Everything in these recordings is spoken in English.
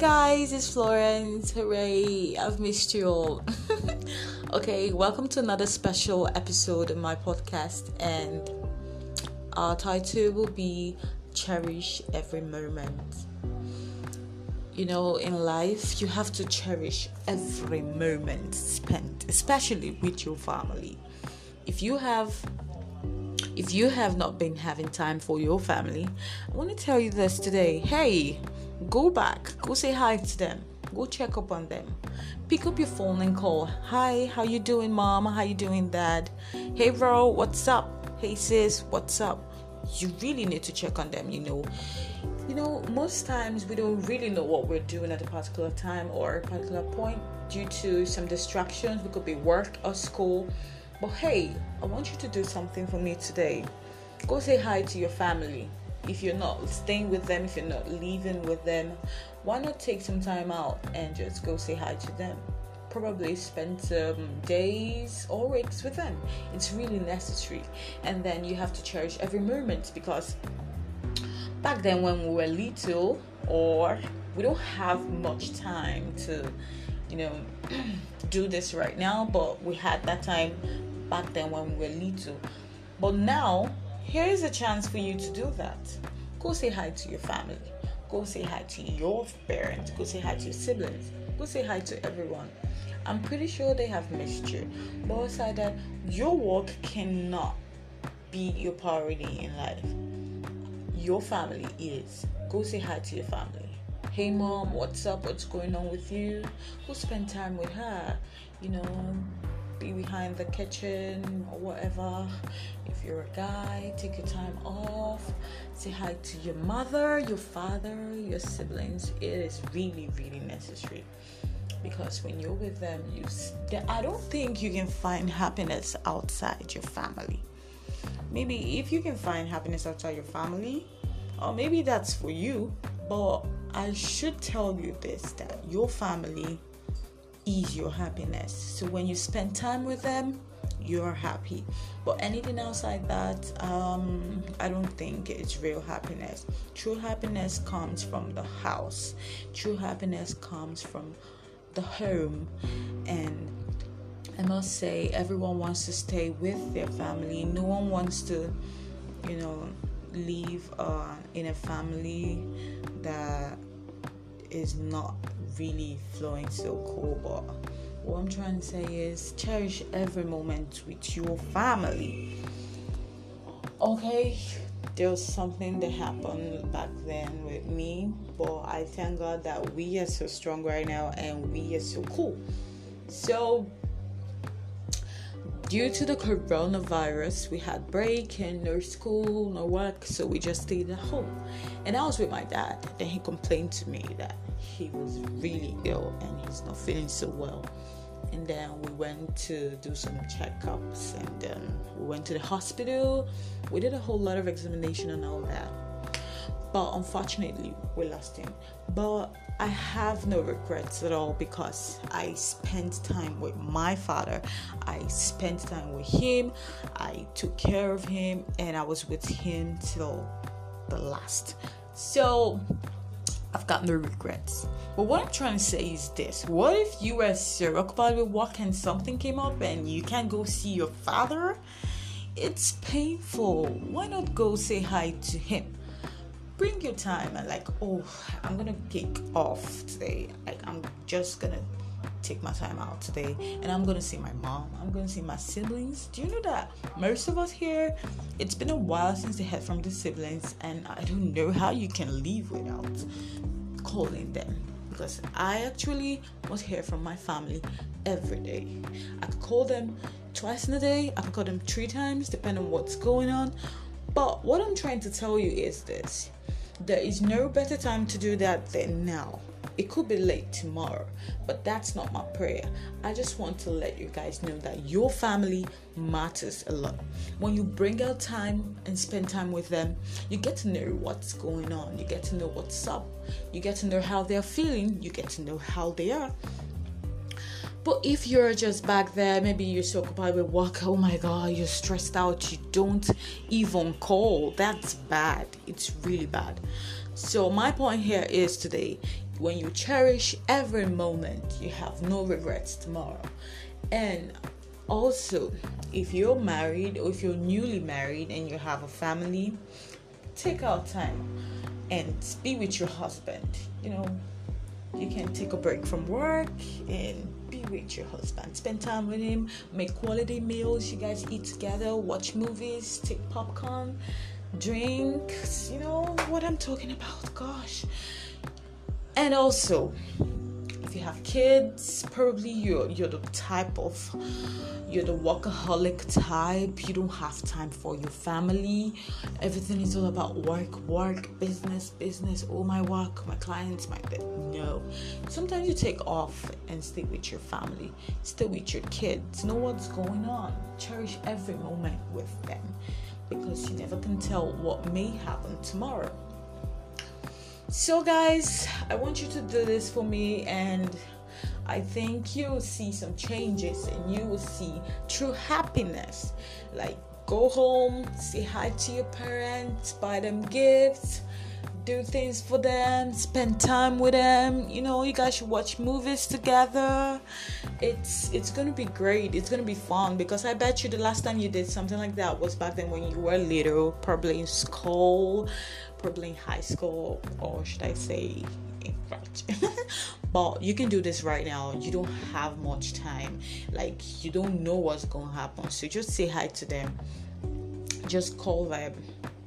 guys, it's Florence. Hooray, I've missed you all. okay, welcome to another special episode of my podcast, and our title will be Cherish Every Moment. You know, in life, you have to cherish every moment spent, especially with your family. If you have if you have not been having time for your family, I want to tell you this today. Hey, go back, go say hi to them, go check up on them. Pick up your phone and call. Hi, how you doing, mom? How you doing, dad? Hey, bro, what's up? Hey, sis, what's up? You really need to check on them. You know, you know, most times we don't really know what we're doing at a particular time or a particular point due to some distractions. We could be work or school. But hey, I want you to do something for me today. Go say hi to your family if you're not staying with them, if you're not leaving with them, why not take some time out and just go say hi to them? Probably spend some days or weeks with them. It's really necessary. And then you have to cherish every moment because back then when we were little or we don't have much time to you know do this right now but we had that time back then when we were little but now here is a chance for you to do that. Go say hi to your family. Go say hi to your parents. Go say hi to your siblings. Go say hi to everyone. I'm pretty sure they have missed you. But aside that, your work cannot be your priority in life. Your family is. Go say hi to your family. Hey mom, what's up? What's going on with you? Go spend time with her. You know, be behind the kitchen or whatever. If you're a guy, take your time off. Say hi to your mother, your father, your siblings. It is really, really necessary because when you're with them, you. I don't think you can find happiness outside your family. Maybe if you can find happiness outside your family, or maybe that's for you, but I should tell you this that your family is your happiness. So when you spend time with them, you're happy. But anything outside that, um, I don't think it's real happiness. True happiness comes from the house. True happiness comes from the home, and I must say, everyone wants to stay with their family. No one wants to, you know, live uh, in a family that is not really flowing so cool but what i'm trying to say is cherish every moment with your family okay there was something that happened back then with me but i thank god that we are so strong right now and we are so cool so due to the coronavirus, we had break and no school, no work, so we just stayed at home. And I was with my dad. Then he complained to me that he was really ill and he's not feeling so well. And then we went to do some checkups and then we went to the hospital. We did a whole lot of examination and all that. But unfortunately, we lost him. But I have no regrets at all because I spent time with my father. I spent time with him. I took care of him and I was with him till the last. So I've got no regrets. But what I'm trying to say is this what if you were occupied with work and something came up and you can't go see your father? It's painful. Why not go say hi to him? bring your time and like oh i'm gonna kick off today like i'm just gonna take my time out today. And i'm gonna see my mom. I'm gonna see my siblings. Do you know that most of us here it's been a while since they heard from the siblings and i don't know how you can leave without calling them. Because i actually was hear from my family every day. I could call them twice in a day. I could call them three times depending on what's going on. But what i'm trying to tell you is this. There is no better time to do that than now. It could be late tomorrow, but that's not my prayer. I just want to let you guys know that your family matters a lot. When you bring out time and spend time with them, you get to know what's going on, you get to know what's up, you get to know how they're feeling, you get to know how they are. But if you're just back there, maybe you're so occupied with work, oh my god, you're stressed out, you don't even call. That's bad. It's really bad. So, my point here is today when you cherish every moment, you have no regrets tomorrow. And also, if you're married or if you're newly married and you have a family, take out time and be with your husband. You know, you can take a break from work and be with your husband. Spend time with him, make quality meals. You guys eat together, watch movies, take popcorn, drinks. You know what I'm talking about. Gosh. And also, if you have kids, probably you're you're the type of you're the workaholic type. You don't have time for your family. Everything is all about work, work, business, business. all my work, my clients, my no. Sometimes you take off and stay with your family, stay with your kids. Know what's going on. Cherish every moment with them because you never can tell what may happen tomorrow. So, guys, I want you to do this for me, and I think you'll see some changes and you will see true happiness. Like, go home, say hi to your parents, buy them gifts, do things for them, spend time with them. You know, you guys should watch movies together. It's it's gonna be great. It's gonna be fun because I bet you the last time you did something like that was back then when you were little, probably in school, probably in high school, or should I say in college. but you can do this right now. You don't have much time. Like you don't know what's gonna happen. So just say hi to them. Just call them.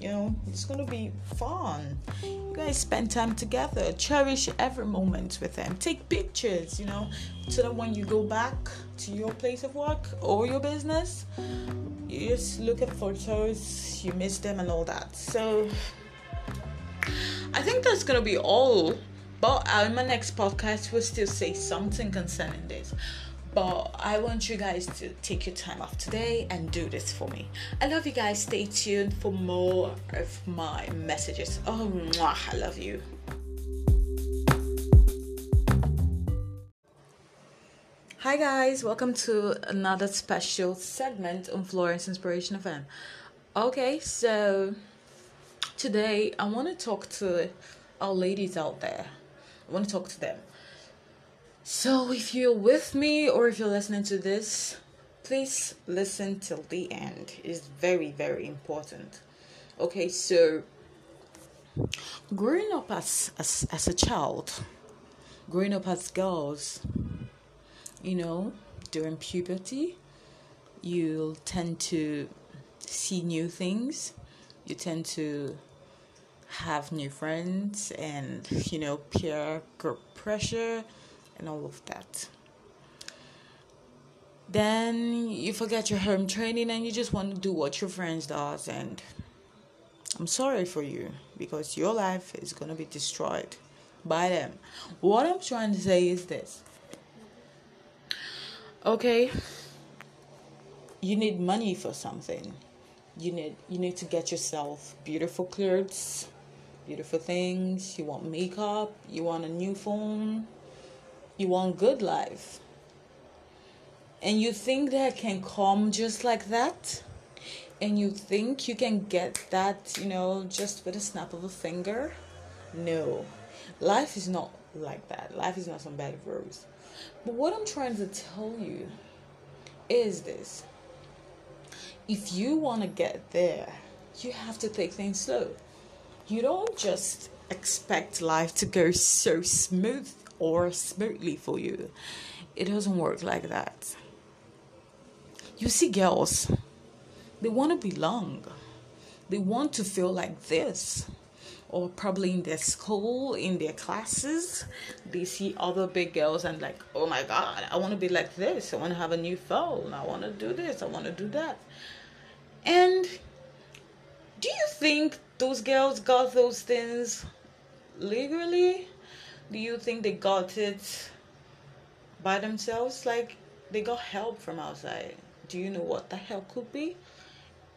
You know, it's gonna be fun. You guys spend time together. Cherish every moment with them. Take pictures, you know, so that when you go back to your place of work or your business, you just look at photos, you miss them and all that. So I think that's gonna be all. But uh, in my next podcast, we'll still say something concerning this. But I want you guys to take your time off today and do this for me. I love you guys. Stay tuned for more of my messages. Oh, mwah, I love you. Hi guys, welcome to another special segment on Florence Inspiration FM. Okay, so today I want to talk to our ladies out there. I want to talk to them. So, if you're with me or if you're listening to this, please listen till the end. It's very, very important. Okay, so growing up as, as, as a child, growing up as girls, you know, during puberty, you'll tend to see new things you tend to have new friends and you know peer group pressure and all of that. Then you forget your home training and you just want to do what your friends does and i'm sorry for you because your life is going to be destroyed by them. What i'm trying to say is this. Okay you need money for something you need you need to get yourself beautiful clothes beautiful things. You want makeup. You want a new phone. You want good life. And you think that can come just like that? And you think you can get that you know just with a snap of a finger? No. Life is not like that. Life is not some bad rose but what i'm trying to tell you is this if you want to get there, you have to take things slow. You don't just expect life to go so smooth or smoothly for you. It doesn't work like that. You see, girls, they want to belong, they want to feel like this. Or probably in their school, in their classes, they see other big girls and like, oh my god, I want to be like this. I want to have a new phone. I want to do this. I want to do that. And do you think those girls got those things legally? Do you think they got it by themselves? Like they got help from outside. Do you know what the help could be?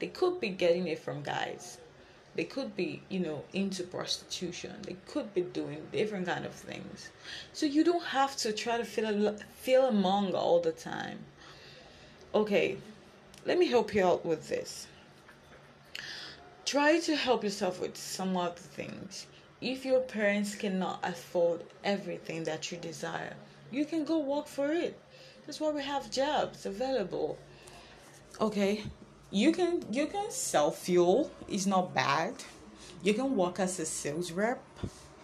They could be getting it from guys. They could be, you know, into prostitution. They could be doing different kind of things. So you don't have to try to feel feel among all the time. Okay, let me help you out with this. Try to help yourself with some other things. if your parents cannot afford everything that you desire, you can go work for it. That's why we have jobs available. Okay, you can you can sell fuel. It's not bad. You can work as a sales rep.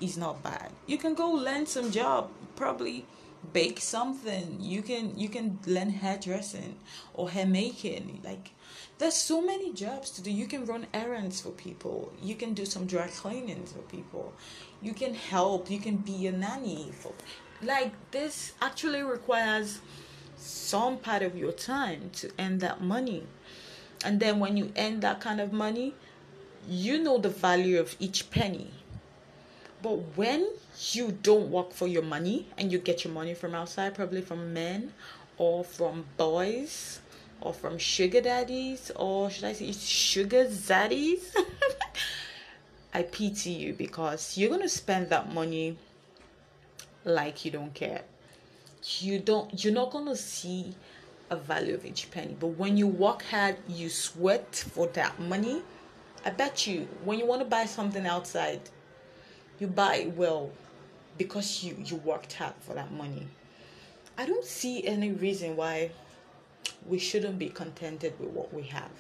It's not bad. You can go learn some job. Probably bake something. You can you can learn hairdressing or hair making. Like there's so many jobs to do. You can run errands for people. You can do some dry cleaning for people. You can help. You can be a nanny for like this actually requires some part of your time to earn that money. And then when you earn that kind of money, you know the value of each penny. But when you don't work for your money and you get your money from outside, probably from men or from boys or from sugar daddies or should I say sugar zaddies? I pity you because you're gonna spend that money like you don't care. You don't you're not gonna see a value of each penny. But when you work hard, you sweat for that money. I bet you when you want to buy something outside, you buy it well because you you worked hard for that money. I don't see any reason why we shouldn't be contented with what we have.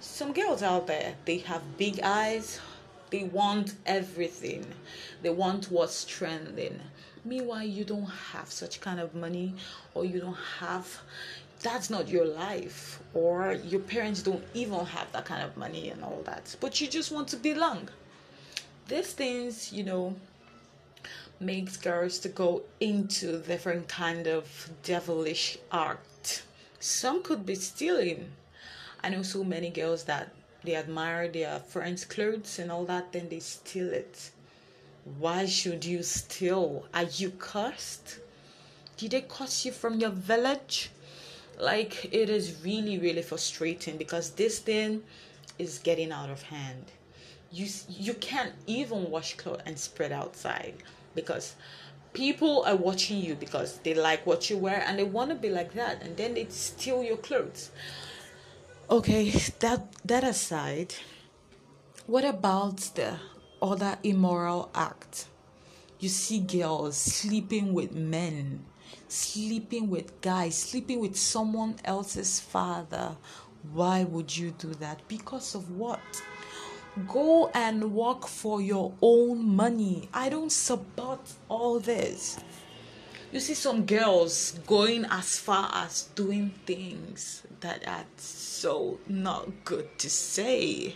Some girls out there, they have big eyes, they want everything, they want what's trending. Meanwhile, you don't have such kind of money, or you don't have that's not your life, or your parents don't even have that kind of money and all that, but you just want to belong. These things, you know, makes girls to go into different kind of devilish art some could be stealing. I know so many girls that they admire their friends' clothes and all that, then they steal it. Why should you steal? Are you cursed? Did they curse you from your village? Like, it is really, really frustrating because this thing is getting out of hand. You, you can't even wash clothes and spread outside because people are watching you because they like what you wear and they want to be like that and then they steal your clothes. Okay that that aside what about the other immoral act? You see girls sleeping with men sleeping with guys sleeping with someone else's father. Why would you do that? Because of what Go and work for your own money. I don't support all this. You see some girls going as far as doing things that are so not good to say.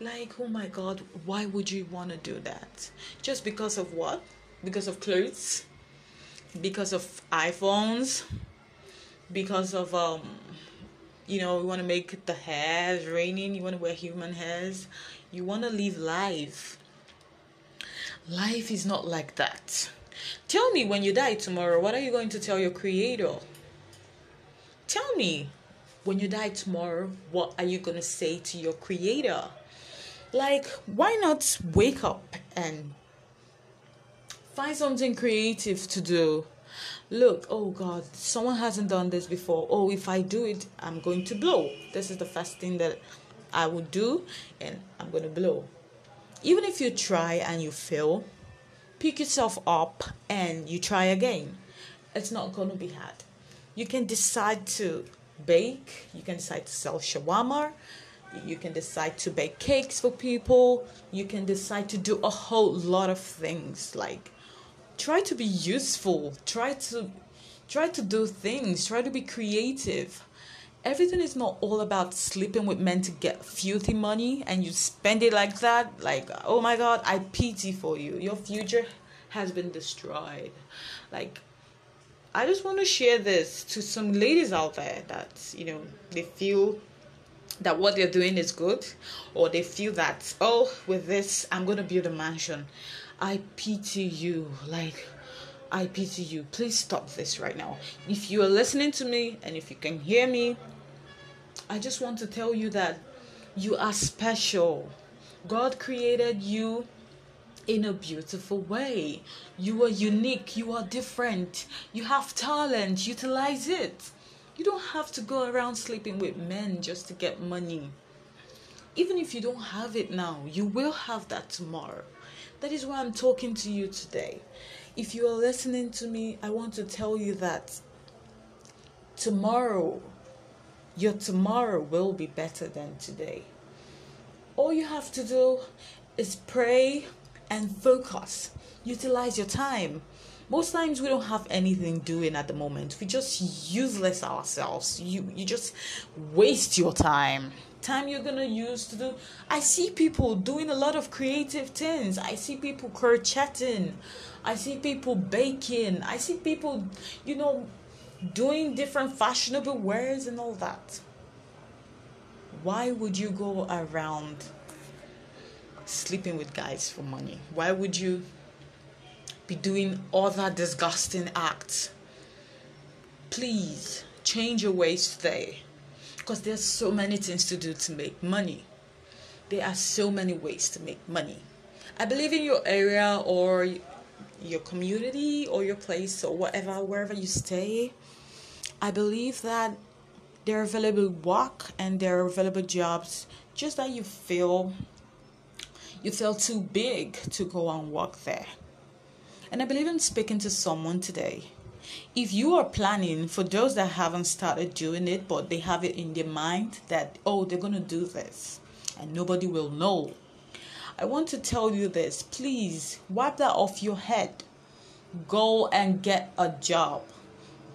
Like, oh my god, why would you want to do that? Just because of what? Because of clothes? Because of iPhones? Because of um you know, you want to make the hairs raining, you want to wear human hairs, you want to live life. Life is not like that. Tell me when you die tomorrow, what are you going to tell your creator? Tell me when you die tomorrow, what are you going to say to your creator? Like, why not wake up and find something creative to do? Look, oh God, someone hasn't done this before. Oh, if I do it, I'm going to blow. This is the first thing that I would do, and I'm going to blow. Even if you try and you fail, pick yourself up and you try again. It's not going to be hard. You can decide to bake, you can decide to sell shawarma, you can decide to bake cakes for people, you can decide to do a whole lot of things like try to be useful try to try to do things try to be creative. Everything is not all about sleeping with men to get filthy money and you spend it like that like oh my god i pity for you. Your future has been destroyed. Like i just want to share this to some ladies out there that you know they feel that what they're doing is good or they feel that oh with this i'm going to build a mansion I pity you. Like, I pity you. Please stop this right now. If you are listening to me and if you can hear me, I just want to tell you that you are special. God created you in a beautiful way. You are unique. You are different. You have talent. Utilize it. You don't have to go around sleeping with men just to get money. Even if you don't have it now, you will have that tomorrow. That is why I'm talking to you today. If you are listening to me, I want to tell you that tomorrow, your tomorrow will be better than today. All you have to do is pray and focus. Utilize your time. Most times we don't have anything doing at the moment. We just useless ourselves. You you just waste your time. Time you're gonna use to do. I see people doing a lot of creative things. I see people crocheting. I see people baking. I see people, you know, doing different fashionable wears and all that. Why would you go around sleeping with guys for money? Why would you be doing other disgusting acts? Please change your ways today because there's so many things to do to make money. There are so many ways to make money. I believe in your area or your community or your place or whatever, wherever you stay, I believe that there are available work and there are available jobs just that you feel you feel too big to go and work there. And I believe in speaking to someone today. If you are planning for those that haven't started doing it, but they have it in their mind that, oh, they're going to do this and nobody will know, I want to tell you this please wipe that off your head. Go and get a job.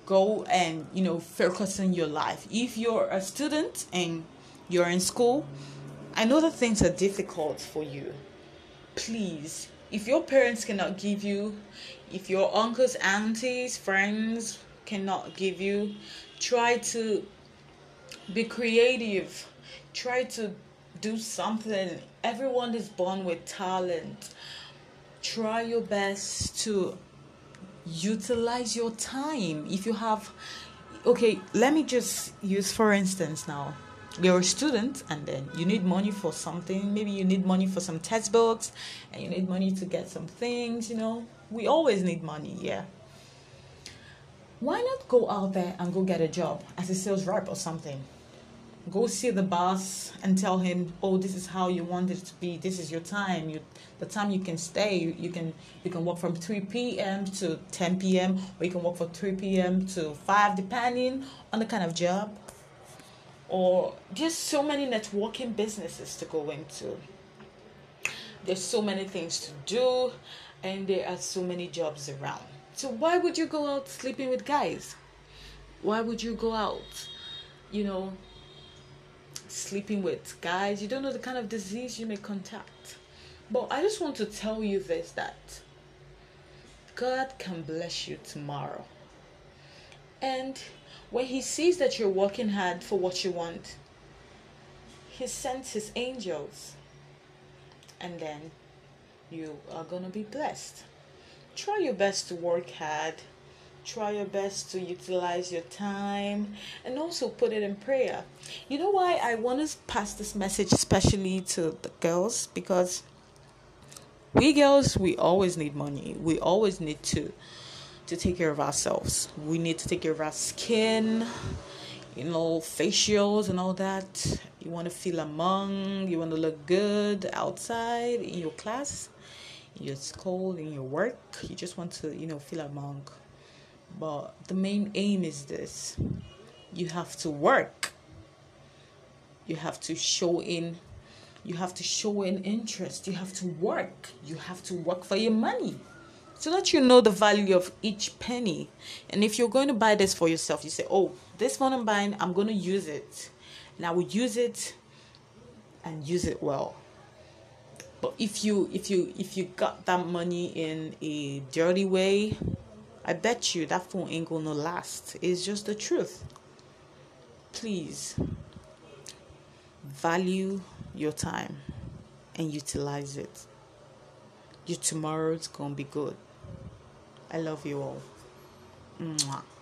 Go and, you know, focus on your life. If you're a student and you're in school, I know that things are difficult for you. Please, if your parents cannot give you, if your uncles, aunties, friends cannot give you, try to be creative. Try to do something. Everyone is born with talent. Try your best to utilize your time. If you have, okay, let me just use for instance now you're a student and then you need money for something. Maybe you need money for some textbooks and you need money to get some things you know. We always need money yeah. Why not go out there and go get a job as a sales rep or something? Go see the boss and tell him oh this is how you want it to be. This is your time. You the time you can stay you, you can you can work from 3 p.m to 10 p.m or you can work from 3 p.m to 5 depending on the kind of job or just so many networking businesses to go into. There's so many things to do, and there are so many jobs around. So, why would you go out sleeping with guys? Why would you go out, you know, sleeping with guys? You don't know the kind of disease you may contact. But I just want to tell you this that God can bless you tomorrow. And when he sees that you're working hard for what you want, he sends his angels. And then you are going to be blessed. Try your best to work hard. Try your best to utilize your time and also put it in prayer. You know why I want to pass this message especially to the girls? Because we girls, we always need money. We always need to to take care of ourselves. We need to take care of our skin, you know, facials and all that. You want to feel among, you want to look good outside in your class, in your school, in your work. You just want to, you know, feel among. But the main aim is this you have to work, you have to show in. You have to show an interest. You have to work. You have to work for your money so that you know the value of each penny. And if you're going to buy this for yourself, you say, "Oh, this one I'm buying, I'm going to use it." And I will use it and use it well. But if you if you if you got that money in a dirty way, I bet you that phone ain't gonna last. It's just the truth. Please value your time and utilize it. Your tomorrow's gonna be good. I love you all. Mwah.